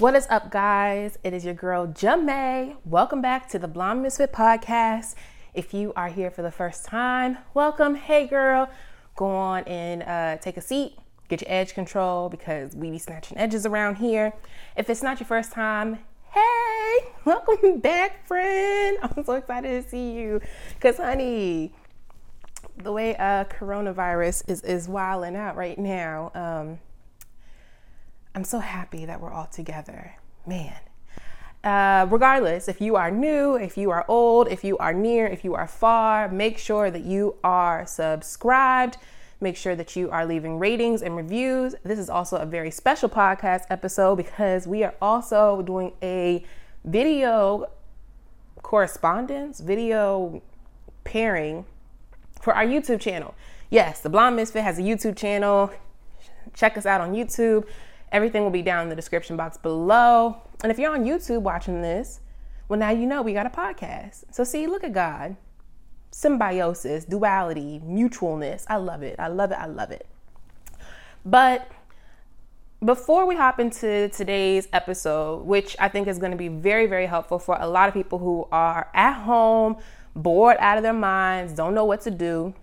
What is up, guys? It is your girl, Jamay. Welcome back to the Blonde Misfit Podcast. If you are here for the first time, welcome. Hey, girl, go on and uh, take a seat, get your edge control because we be snatching edges around here. If it's not your first time, hey, welcome back, friend. I'm so excited to see you because, honey, the way uh, coronavirus is, is wilding out right now. Um, I'm so happy that we're all together. Man. Uh, regardless, if you are new, if you are old, if you are near, if you are far, make sure that you are subscribed. Make sure that you are leaving ratings and reviews. This is also a very special podcast episode because we are also doing a video correspondence, video pairing for our YouTube channel. Yes, the Blonde Misfit has a YouTube channel. Check us out on YouTube. Everything will be down in the description box below. And if you're on YouTube watching this, well, now you know we got a podcast. So, see, look at God symbiosis, duality, mutualness. I love it. I love it. I love it. But before we hop into today's episode, which I think is going to be very, very helpful for a lot of people who are at home, bored out of their minds, don't know what to do,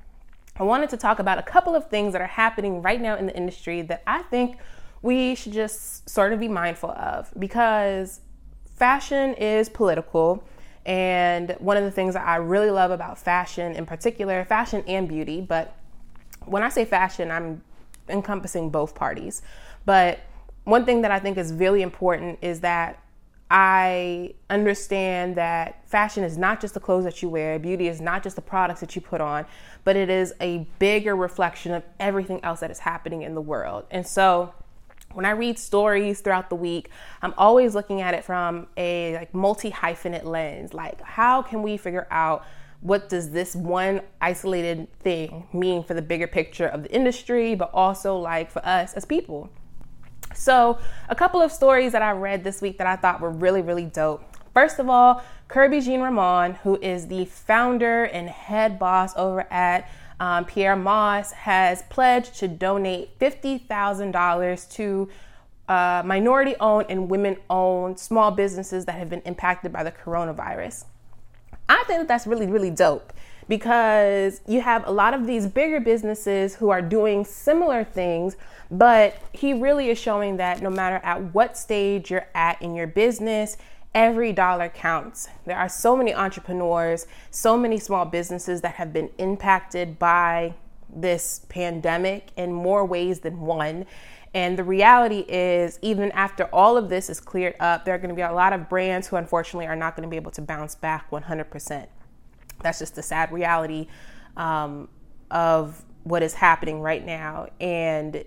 I wanted to talk about a couple of things that are happening right now in the industry that I think we should just sort of be mindful of because fashion is political. And one of the things that I really love about fashion, in particular, fashion and beauty, but when I say fashion, I'm encompassing both parties. But one thing that I think is really important is that I understand that fashion is not just the clothes that you wear, beauty is not just the products that you put on, but it is a bigger reflection of everything else that is happening in the world. And so when I read stories throughout the week, I'm always looking at it from a like multi hyphenate lens. Like, how can we figure out what does this one isolated thing mean for the bigger picture of the industry, but also like for us as people? So, a couple of stories that I read this week that I thought were really, really dope. First of all, Kerby Jean-Raymond, who is the founder and head boss over at um, Pyer Moss has pledged to donate $50,000 to uh, minority owned and women owned small businesses that have been impacted by the coronavirus. I think that that's really, really dope because you have a lot of these bigger businesses who are doing similar things, but he really is showing that no matter at what stage you're at in your business, every dollar counts. There are so many entrepreneurs, so many small businesses that have been impacted by this pandemic in more ways than one. And the reality is, even after all of this is cleared up, there are going to be a lot of brands who unfortunately are not going to be able to bounce back 100%. That's just the sad reality um, of what is happening right now. And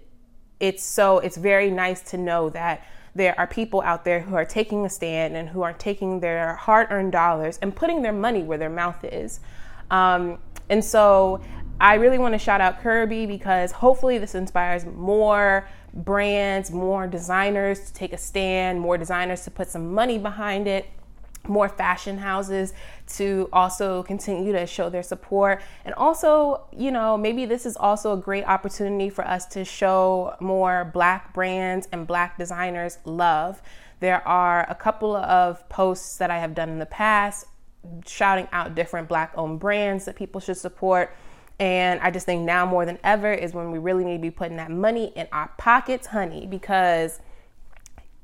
it's so, it's very nice to know that there are people out there who are taking a stand and who are taking their hard earned dollars and putting their money where their mouth is. Um, and so I really want to shout out Kerby because hopefully this inspires more brands, more designers to take a stand, more designers to put some money behind it more fashion houses to also continue to show their support. And also, you know, maybe this is also a great opportunity for us to show more black brands and black designers love. There are a couple of posts that I have done in the past shouting out different black owned brands that people should support. And I just think now more than ever is when we really need to be putting that money in our pockets, honey, because,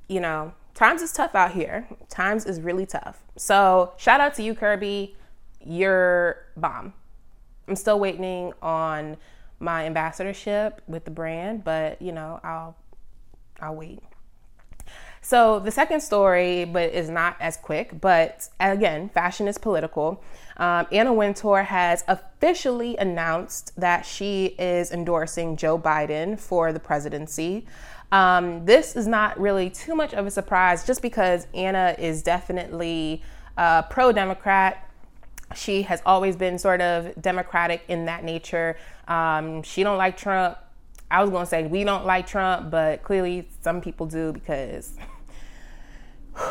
you know, times is tough out here. Times is really tough. So shout out to you, Kerby. You're bomb. I'm still waiting on my ambassadorship with the brand, but you know, I'll I'll wait. So the second story, but is not as quick, but again, fashion is political. Um, Anna Wintour has officially announced that she is endorsing Joe Biden for the presidency. Um, this is not really too much of a surprise just because Anna is definitely uh, pro Democrat. She has always been sort of democratic in that nature. Um, she don't like Trump. I was going to say we don't like Trump, but clearly some people do because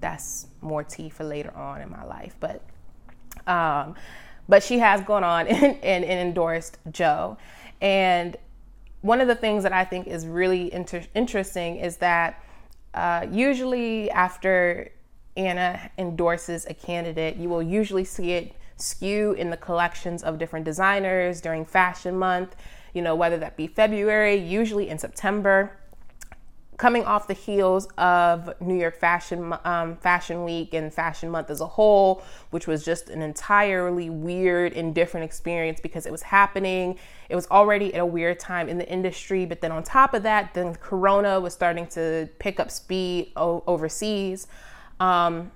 that's more tea for later on in my life. But um, but she has gone on and, and, and endorsed Joe. And one of the things that I think is really inter- interesting is that uh, usually after Anna endorses a candidate, you will usually see it skew in the collections of different designers during fashion month, you know, whether that be February, usually in September coming off the heels of New York Fashion um, Fashion Week and Fashion Month as a whole, which was just an entirely weird and different experience because it was happening. It was already at a weird time in the industry, but then on top of that, then Corona was starting to pick up speed o- overseas. Um,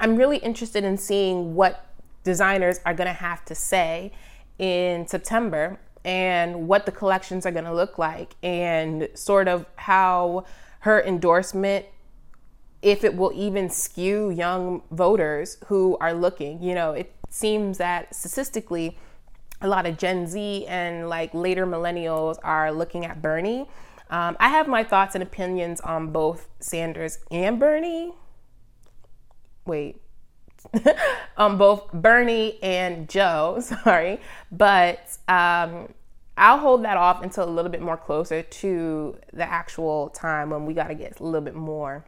I'm really interested in seeing what designers are going to have to say in September and what the collections are going to look like and sort of how her endorsement if it will even skew young voters who are looking you know it seems that statistically a lot of gen z and like later millennials are looking at bernie. Um, i have my thoughts and opinions on both sanders and bernie. Wait. On both Bernie and Joe, sorry, but um, I'll hold that off until a little bit more closer to the actual time when we got to get a little bit more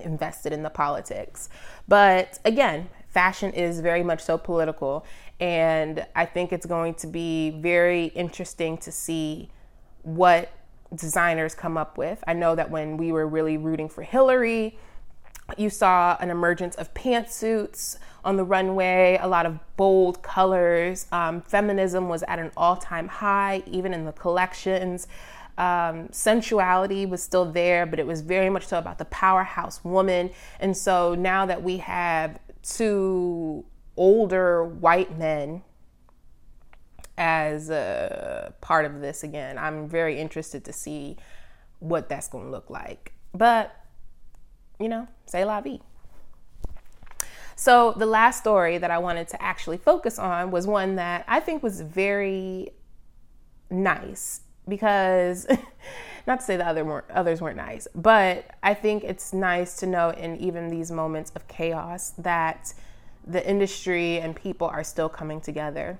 invested in the politics. But again, fashion is very much so political, and I think it's going to be very interesting to see what designers come up with. I know that when we were really rooting for Hillary, you saw an emergence of pantsuits on the runway, a lot of bold colors. Um, feminism was at an all time high, even in the collections. Um, sensuality was still there, but it was very much so about the powerhouse woman. And so now that we have two older white men as a part of this again, I'm very interested to see what that's going to look like. But, you know, say la vie. So, the last story that I wanted to actually focus on was one that I think was very nice because, not to say the other more, others weren't nice, but I think it's nice to know in even these moments of chaos that the industry and people are still coming together.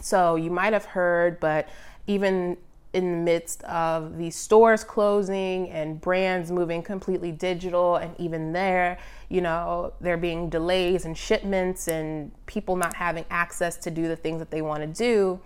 So, you might have heard, but even in the midst of these stores closing and brands moving completely digital and even there you know there being delays and shipments and people not having access to do the things that they want to do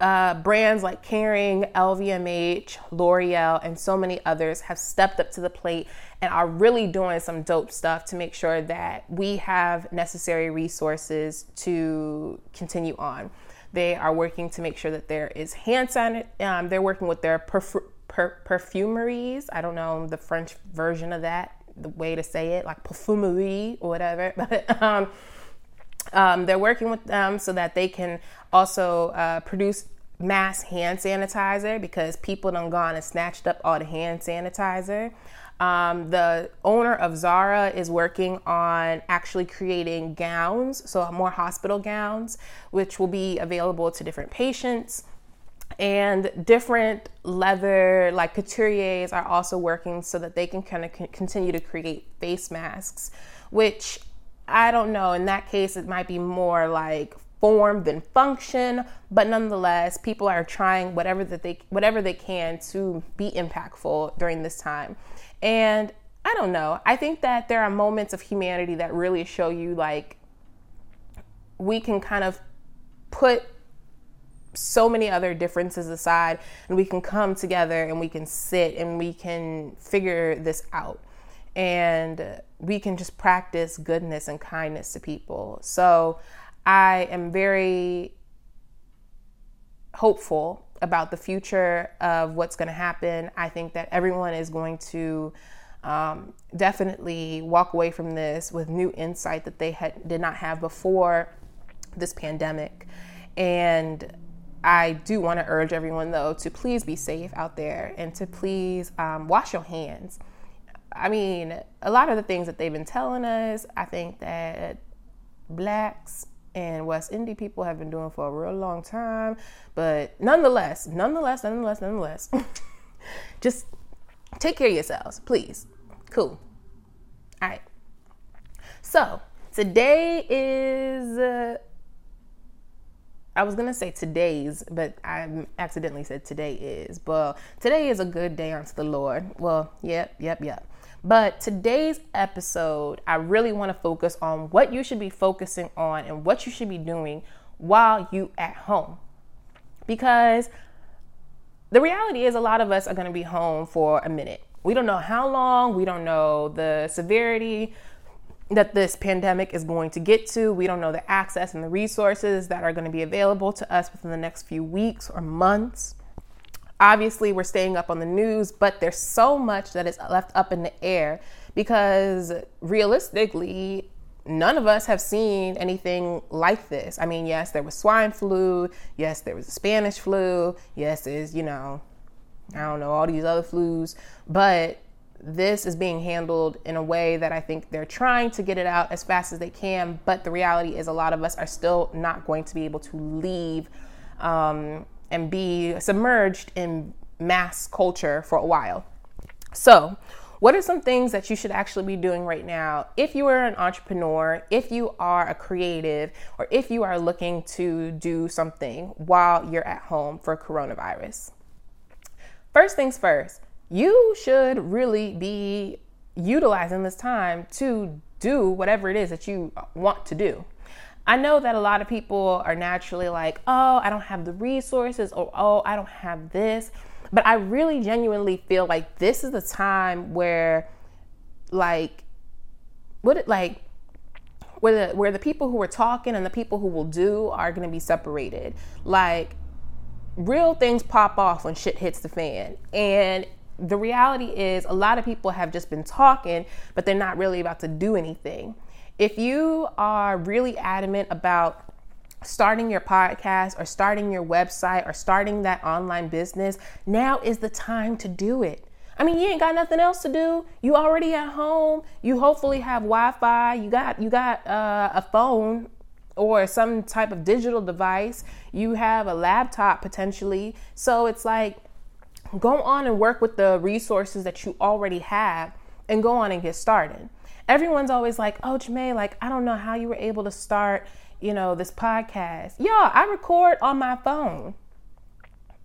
uh, brands like Kering, LVMH, L'Oreal, and so many others have stepped up to the plate and are really doing some dope stuff to make sure that we have necessary resources to continue on. They are working to make sure that there is hand sanitizer. Um, they're working with their perf- per- perfumeries. I don't know the French version of that, the way to say it, like perfumerie or whatever. But um, um, they're working with them so that they can also uh, produce mass hand sanitizer because people done gone and snatched up all the hand sanitizer. Um, the owner of Zara is working on actually creating gowns, so more hospital gowns, which will be available to different patients. And different leather, like couturiers, are also working so that they can kind of continue to create face masks, which I don't know. In that case, it might be more like form than function, but nonetheless, people are trying whatever that they whatever they can to be impactful during this time. And I don't know. I think that there are moments of humanity that really show you like we can kind of put so many other differences aside and we can come together and we can sit and we can figure this out and we can just practice goodness and kindness to people. So I am very hopeful about the future of what's going to happen. I think that everyone is going to um, definitely walk away from this with new insight that they had, did not have before this pandemic. And I do want to urge everyone, though, to please be safe out there and to please um, wash your hands. I mean, a lot of the things that they've been telling us, I think that blacks and West Indian people have been doing for a real long time. But nonetheless, nonetheless, nonetheless, nonetheless, just take care of yourselves, please. Cool. All right. So today is. Uh, I was gonna say today's, but I accidentally said today is. Well, today is a good day unto the Lord. Well, yep, yep, yep. But today's episode, I really want to focus on what you should be focusing on and what you should be doing while you at home. Because the reality is a lot of us are going to be home for a minute. We don't know how long, we don't know the severity that this pandemic is going to get to. We don't know the access and the resources that are going to be available to us within the next few weeks or months. Obviously, we're staying up on the news, but there's so much that is left up in the air because realistically, none of us have seen anything like this. I mean, yes, there was swine flu. Yes, there was the Spanish flu. Yes, there's, you know, I don't know, all these other flus. But this is being handled in a way that I think they're trying to get it out as fast as they can. But the reality is, a lot of us are still not going to be able to leave um, and be submerged in mass culture for a while. So, what are some things that you should actually be doing right now if you are an entrepreneur, if you are a creative, or if you are looking to do something while you're at home for coronavirus? First things first, you should really be utilizing this time to do whatever it is that you want to do. I know that a lot of people are naturally like, oh, I don't have the resources, or oh, I don't have this. But I really genuinely feel like this is the time where, like, what it like, where the where the people who are talking and the people who will do are going to be separated. Like, real things pop off when shit hits the fan, and the reality is a lot of people have just been talking, but they're not really about to do anything. If you are really adamant about starting your podcast or starting your website or starting that online business, now is the time to do it. I mean, you ain't got nothing else to do. You already at home. You hopefully have Wi-Fi. You got you got uh, a phone or some type of digital device. You have a laptop potentially. So it's like go on and work with the resources that you already have and go on and get started. Everyone's always like, oh, Jamae, like, I don't know how you were able to start, you know, this podcast. Y'all, I record on my phone.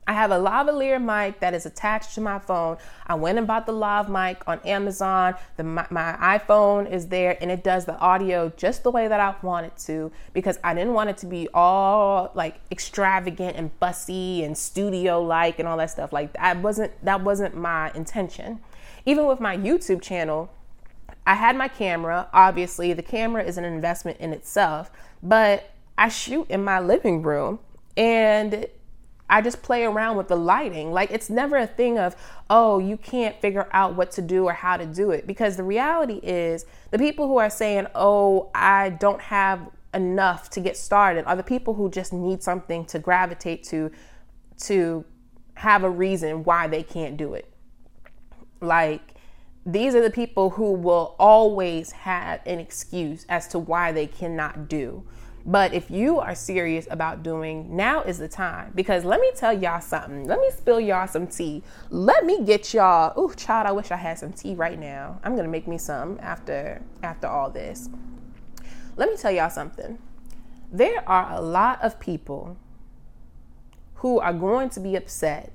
I have a lavalier mic that is attached to my phone. I went and bought the lav mic on Amazon. The, my, my, iPhone is there and it does the audio just the way that I want it to because I didn't want it to be all like extravagant and bussy and studio like and all that stuff. Like that wasn't that wasn't my intention. Even with my YouTube channel, I had my camera. Obviously, the camera is an investment in itself, but I shoot in my living room and I just play around with the lighting. Like it's never a thing of, oh, you can't figure out what to do or how to do it. Because the reality is, the people who are saying, oh, I don't have enough to get started are the people who just need something to gravitate to to have a reason why they can't do it. Like these are the people who will always have an excuse as to why they cannot do. But if you are serious about doing, now is the time. Because let me tell y'all something. Let me spill y'all some tea. Let me get y'all. Ooh, child, I wish I had some tea right now. I'm gonna make me some after after all this. Let me tell y'all something. There are a lot of people who are going to be upset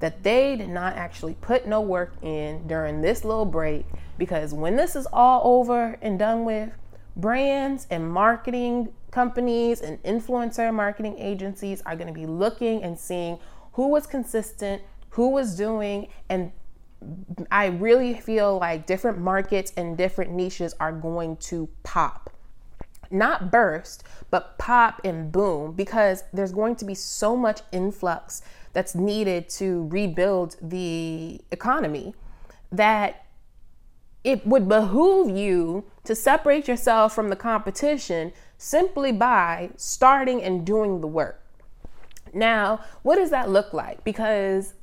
that they did not actually put no work in during this little break because when this is all over and done with, brands and marketing companies and influencer marketing agencies are going to be looking and seeing who was consistent, who was doing, and I really feel like different markets and different niches are going to pop. Not burst, but pop and boom because there's going to be so much influx that's needed to rebuild the economy that it would behoove you to separate yourself from the competition simply by starting and doing the work. Now, what does that look like? Because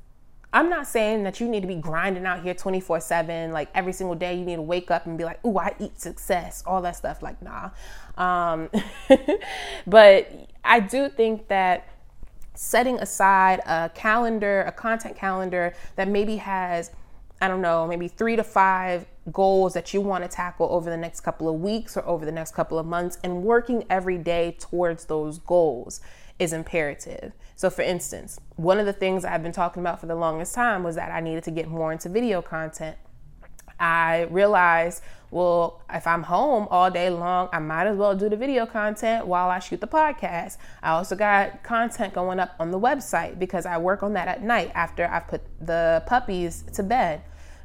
I'm not saying that you need to be grinding out here 24 7, like every single day you need to wake up and be like, ooh, I eat success, all that stuff. Like, nah. Um, but I do think that setting aside a calendar, a content calendar that maybe has I don't know, maybe three to five goals that you want to tackle over the next couple of weeks or over the next couple of months, and working every day towards those goals is imperative. So, for instance, one of the things I've been talking about for the longest time was that I needed to get more into video content. I realized, well, if I'm home all day long, I might as well do the video content while I shoot the podcast. I also got content going up on the website because I work on that at night after I've put the puppies to bed.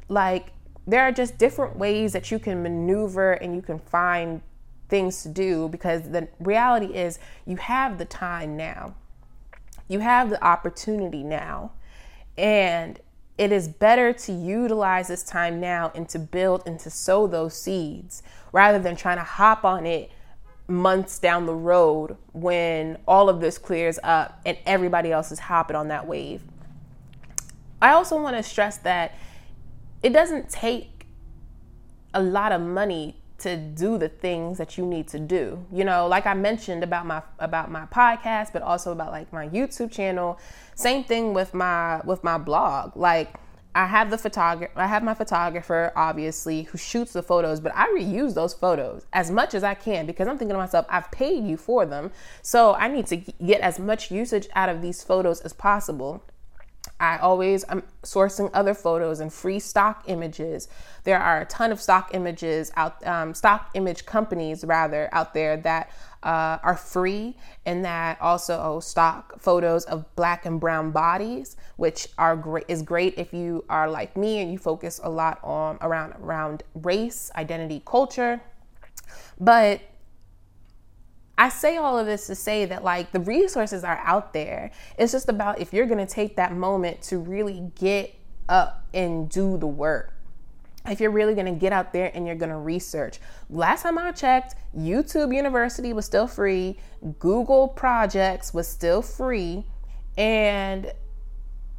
Like, there are just different ways that you can maneuver and you can find things to do because the reality is you have the time now. You have the opportunity now. And it is better to utilize this time now and to build and to sow those seeds rather than trying to hop on it months down the road when all of this clears up and everybody else is hopping on that wave. I also want to stress that it doesn't take a lot of money to do the things that you need to do. You know, like I mentioned about my about my podcast, but also about like my YouTube channel. Same thing with my with my blog. Like I have the photographer, I have my photographer, obviously, who shoots the photos, but I reuse those photos as much as I can because I'm thinking to myself, I've paid you for them. So I need to get as much usage out of these photos as possible. I always am sourcing other photos and free stock images. There are a ton of stock images out, um, stock image companies rather out there that uh, are free and that also stock photos of black and brown bodies, which are great is great if you are like me and you focus a lot on around around race, identity, culture. But I say all of this to say that like the resources are out there. It's just about if you're going to take that moment to really get up and do the work. If you're really going to get out there and you're going to research. Last time I checked, YouTube University was still free, Google Projects was still free, and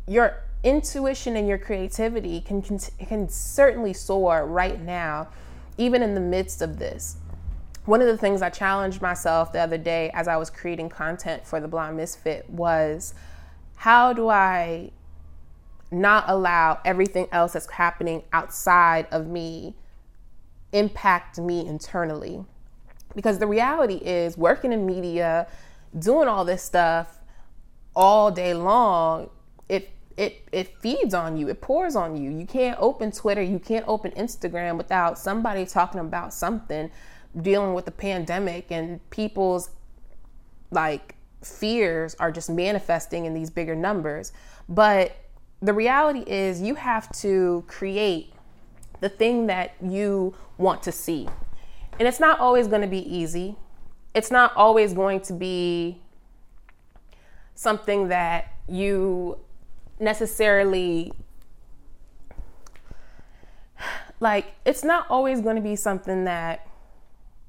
your intuition and your creativity can, can, can certainly soar right now, even in the midst of this one of the things I challenged myself the other day as I was creating content for the Blonde Misfit was how do I not allow everything else that's happening outside of me impact me internally? Because the reality is, working in media, doing all this stuff all day long, it it it feeds on you it pours on you you can't open twitter you can't open instagram without somebody talking about something dealing with the pandemic and people's like fears are just manifesting in these bigger numbers. But the reality is, you have to create the thing that you want to see. And it's not always going to be easy. It's not always going to be something that you necessarily like, it's not always going to be something that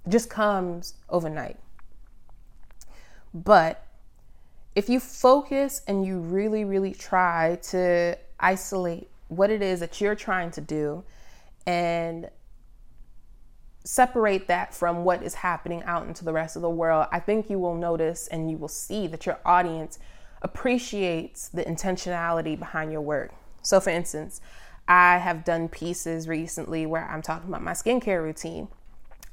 just comes overnight. But if you focus and you really, really try to isolate what it is that you're trying to do and separate that from what is happening out into the rest of the world, I think you will notice and you will see that your audience appreciates the intentionality behind your work. So, for instance, I have done pieces recently where I'm talking about my skincare routine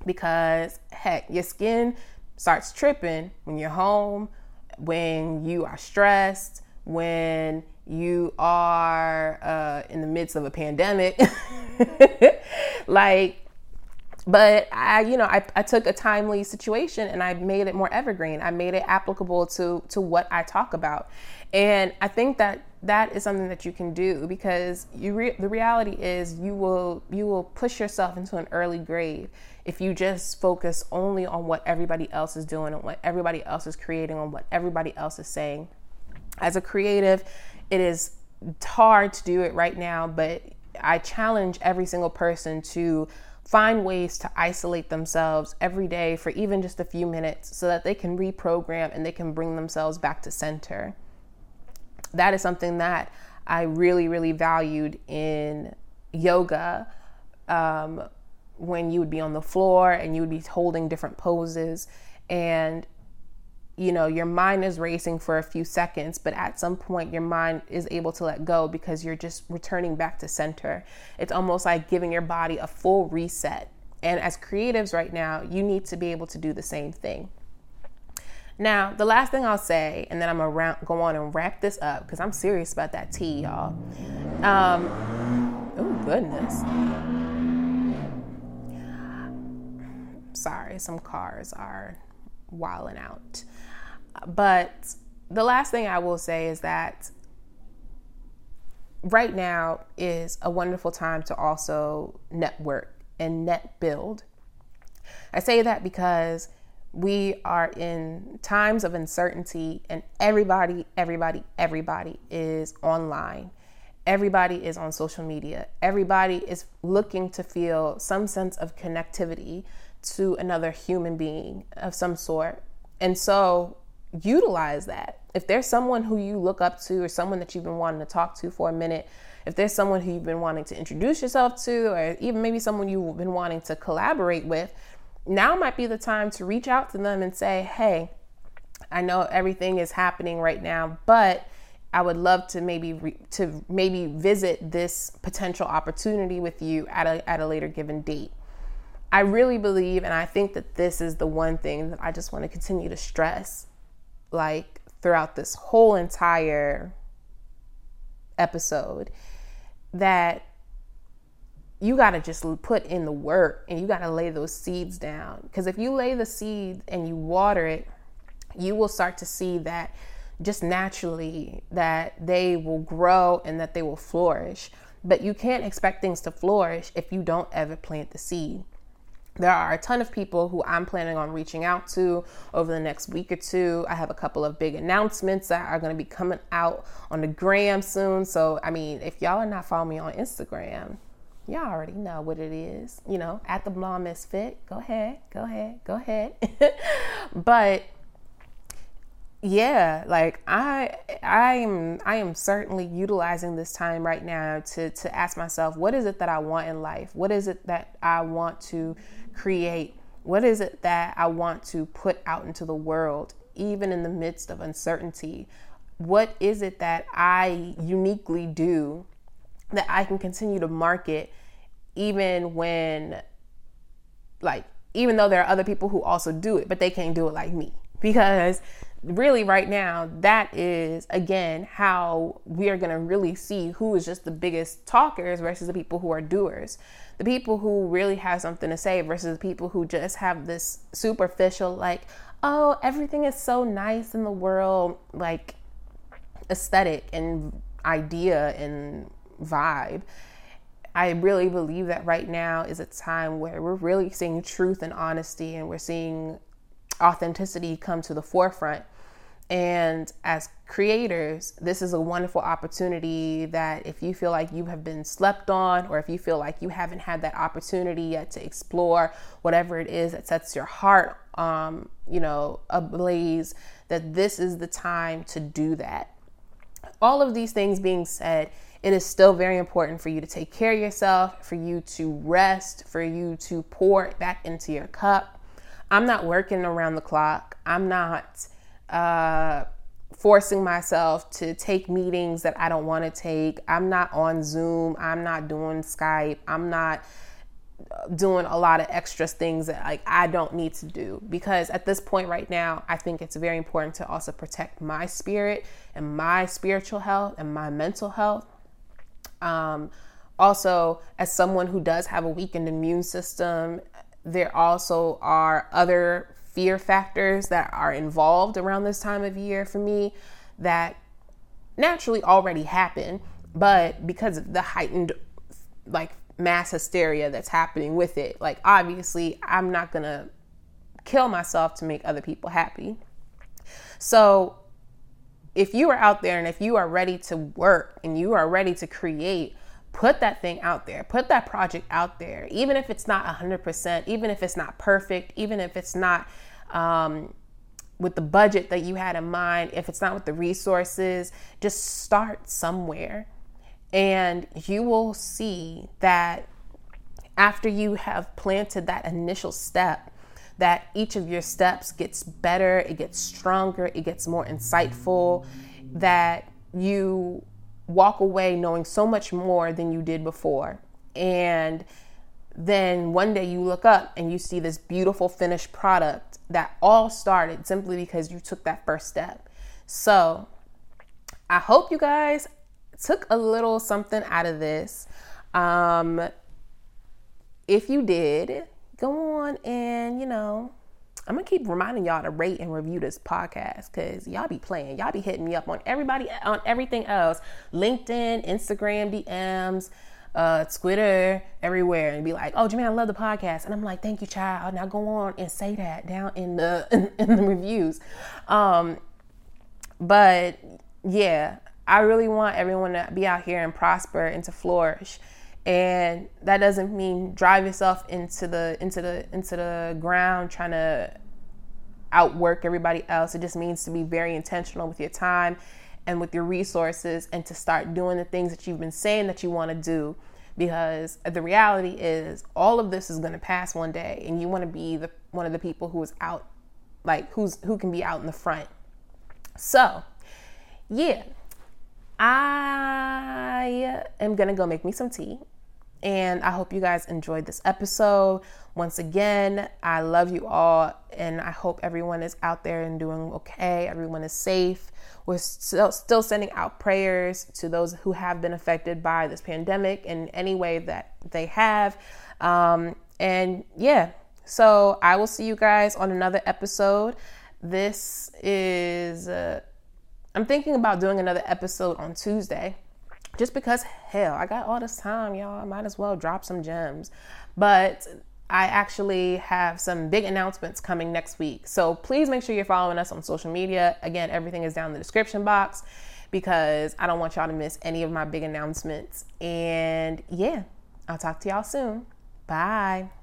because heck, your skin starts tripping when you're home, when you are stressed, when you are uh, in the midst of a pandemic. like, but I, you know, I, I took a timely situation and I made it more evergreen. I made it applicable to to what I talk about, and I think that that is something that you can do because you re- the reality is you will you will push yourself into an early grave if you just focus only on what everybody else is doing and what everybody else is creating on what everybody else is saying as a creative it is hard to do it right now but i challenge every single person to find ways to isolate themselves every day for even just a few minutes so that they can reprogram and they can bring themselves back to center that is something that I really, really valued in yoga. Um, when you would be on the floor and you would be holding different poses, and you know, your mind is racing for a few seconds, but at some point your mind is able to let go because you're just returning back to center. It's almost like giving your body a full reset. And as creatives right now, you need to be able to do the same thing. Now, the last thing I'll say, and then I'm gonna go on and wrap this up because I'm serious about that tea, y'all. Um, oh, goodness. Sorry, some cars are wilding out. But the last thing I will say is that right now is a wonderful time to also network and net build. I say that because we are in times of uncertainty and everybody, everybody, everybody is online. Everybody is on social media. Everybody is looking to feel some sense of connectivity to another human being of some sort. And so utilize that. If there's someone who you look up to or someone that you've been wanting to talk to for a minute, if there's someone who you've been wanting to introduce yourself to, or even maybe someone you've been wanting to collaborate with, now might be the time to reach out to them and say, hey, I know everything is happening right now, but I would love to maybe re- to maybe visit this potential opportunity with you at a at a later given date. I really believe and I think that this is the one thing that I just want to continue to stress like throughout this whole entire episode that you got to just put in the work and you got to lay those seeds down. Because if you lay the seed and you water it, you will start to see that just naturally that they will grow and that they will flourish. But you can't expect things to flourish if you don't ever plant the seed. There are a ton of people who I'm planning on reaching out to over the next week or two. I have a couple of big announcements that are going to be coming out on the gram soon. So, I mean, if y'all are not following me on Instagram, y'all already know what it is. You know, at the Blonde Misfit. Go ahead, go ahead, go ahead. but yeah, like I I am I am certainly utilizing this time right now to to ask myself what is it that I want in life? What is it that I want to create? What is it that I want to put out into the world even in the midst of uncertainty? What is it that I uniquely do that I can continue to market even when like even though there are other people who also do it, but they can't do it like me because really right now that is again how we are going to really see who is just the biggest talkers versus the people who are doers. The people who really have something to say versus the people who just have this superficial like oh everything is so nice in the world like aesthetic and idea and vibe. I really believe that right now is a time where we're really seeing truth and honesty and we're seeing authenticity come to the forefront. And as creators, this is a wonderful opportunity that if you feel like you have been slept on, or if you feel like you haven't had that opportunity yet to explore whatever it is that sets your heart, um, you know, ablaze, that this is the time to do that. All of these things being said, it is still very important for you to take care of yourself, for you to rest, for you to pour back into your cup I'm not working around the clock. I'm not uh, forcing myself to take meetings that I don't want to take. I'm not on Zoom. I'm not doing Skype. I'm not uh, doing a lot of extra things that like I don't need to do because at this point right now I think it's very important to also protect my spirit and my spiritual health and my mental health. Um, also, as someone who does have a weakened immune system, there also are other fear factors that are involved around this time of year for me that naturally already happen, but because of the heightened like mass hysteria that's happening with it, like obviously I'm not gonna kill myself to make other people happy. So if you are out there and if you are ready to work and you are ready to create, put that thing out there put that project out there even if it's not 100% even if it's not perfect even if it's not um, with the budget that you had in mind if it's not with the resources just start somewhere. And you will see that after you have planted that initial step that each of your steps gets better it gets stronger it gets more insightful that you walk away knowing so much more than you did before. And then one day you look up and you see this beautiful finished product that all started simply because you took that first step. So I hope you guys took a little something out of this. Um, if you did, go on and, you know, I'm gonna keep reminding y'all to rate and review this podcast because y'all be playing. Y'all be hitting me up on everybody on everything else. LinkedIn, Instagram, DMs, uh, Twitter, everywhere, and be like, "Oh, Jimmy, I love the podcast," and I'm like, "Thank you, child." Now go on and say that down in the in, in the reviews. Um, but yeah, I really want everyone to be out here and prosper and to flourish. And that doesn't mean drive yourself into the into the into the ground trying to outwork everybody else. It just means to be very intentional with your time and with your resources and to start doing the things that you've been saying that you want to do because the reality is all of this is going to pass one day and you want to be the one of the people who is out like who's who can be out in the front. So, yeah. I am going to go make me some tea and I hope you guys enjoyed this episode. Once again, I love you all, and I hope everyone is out there and doing okay. Everyone is safe. We're still, still sending out prayers to those who have been affected by this pandemic in any way that they have. Um, and yeah, so I will see you guys on another episode. This is, uh, I'm thinking about doing another episode on Tuesday just because hell i got all this time y'all. I might as well drop some gems. But i actually have some big announcements coming next week. So please make sure you're following us on social media. Again everything is down in the description box because i don't want y'all to miss any of my big announcements. And yeah i'll talk to y'all soon. Bye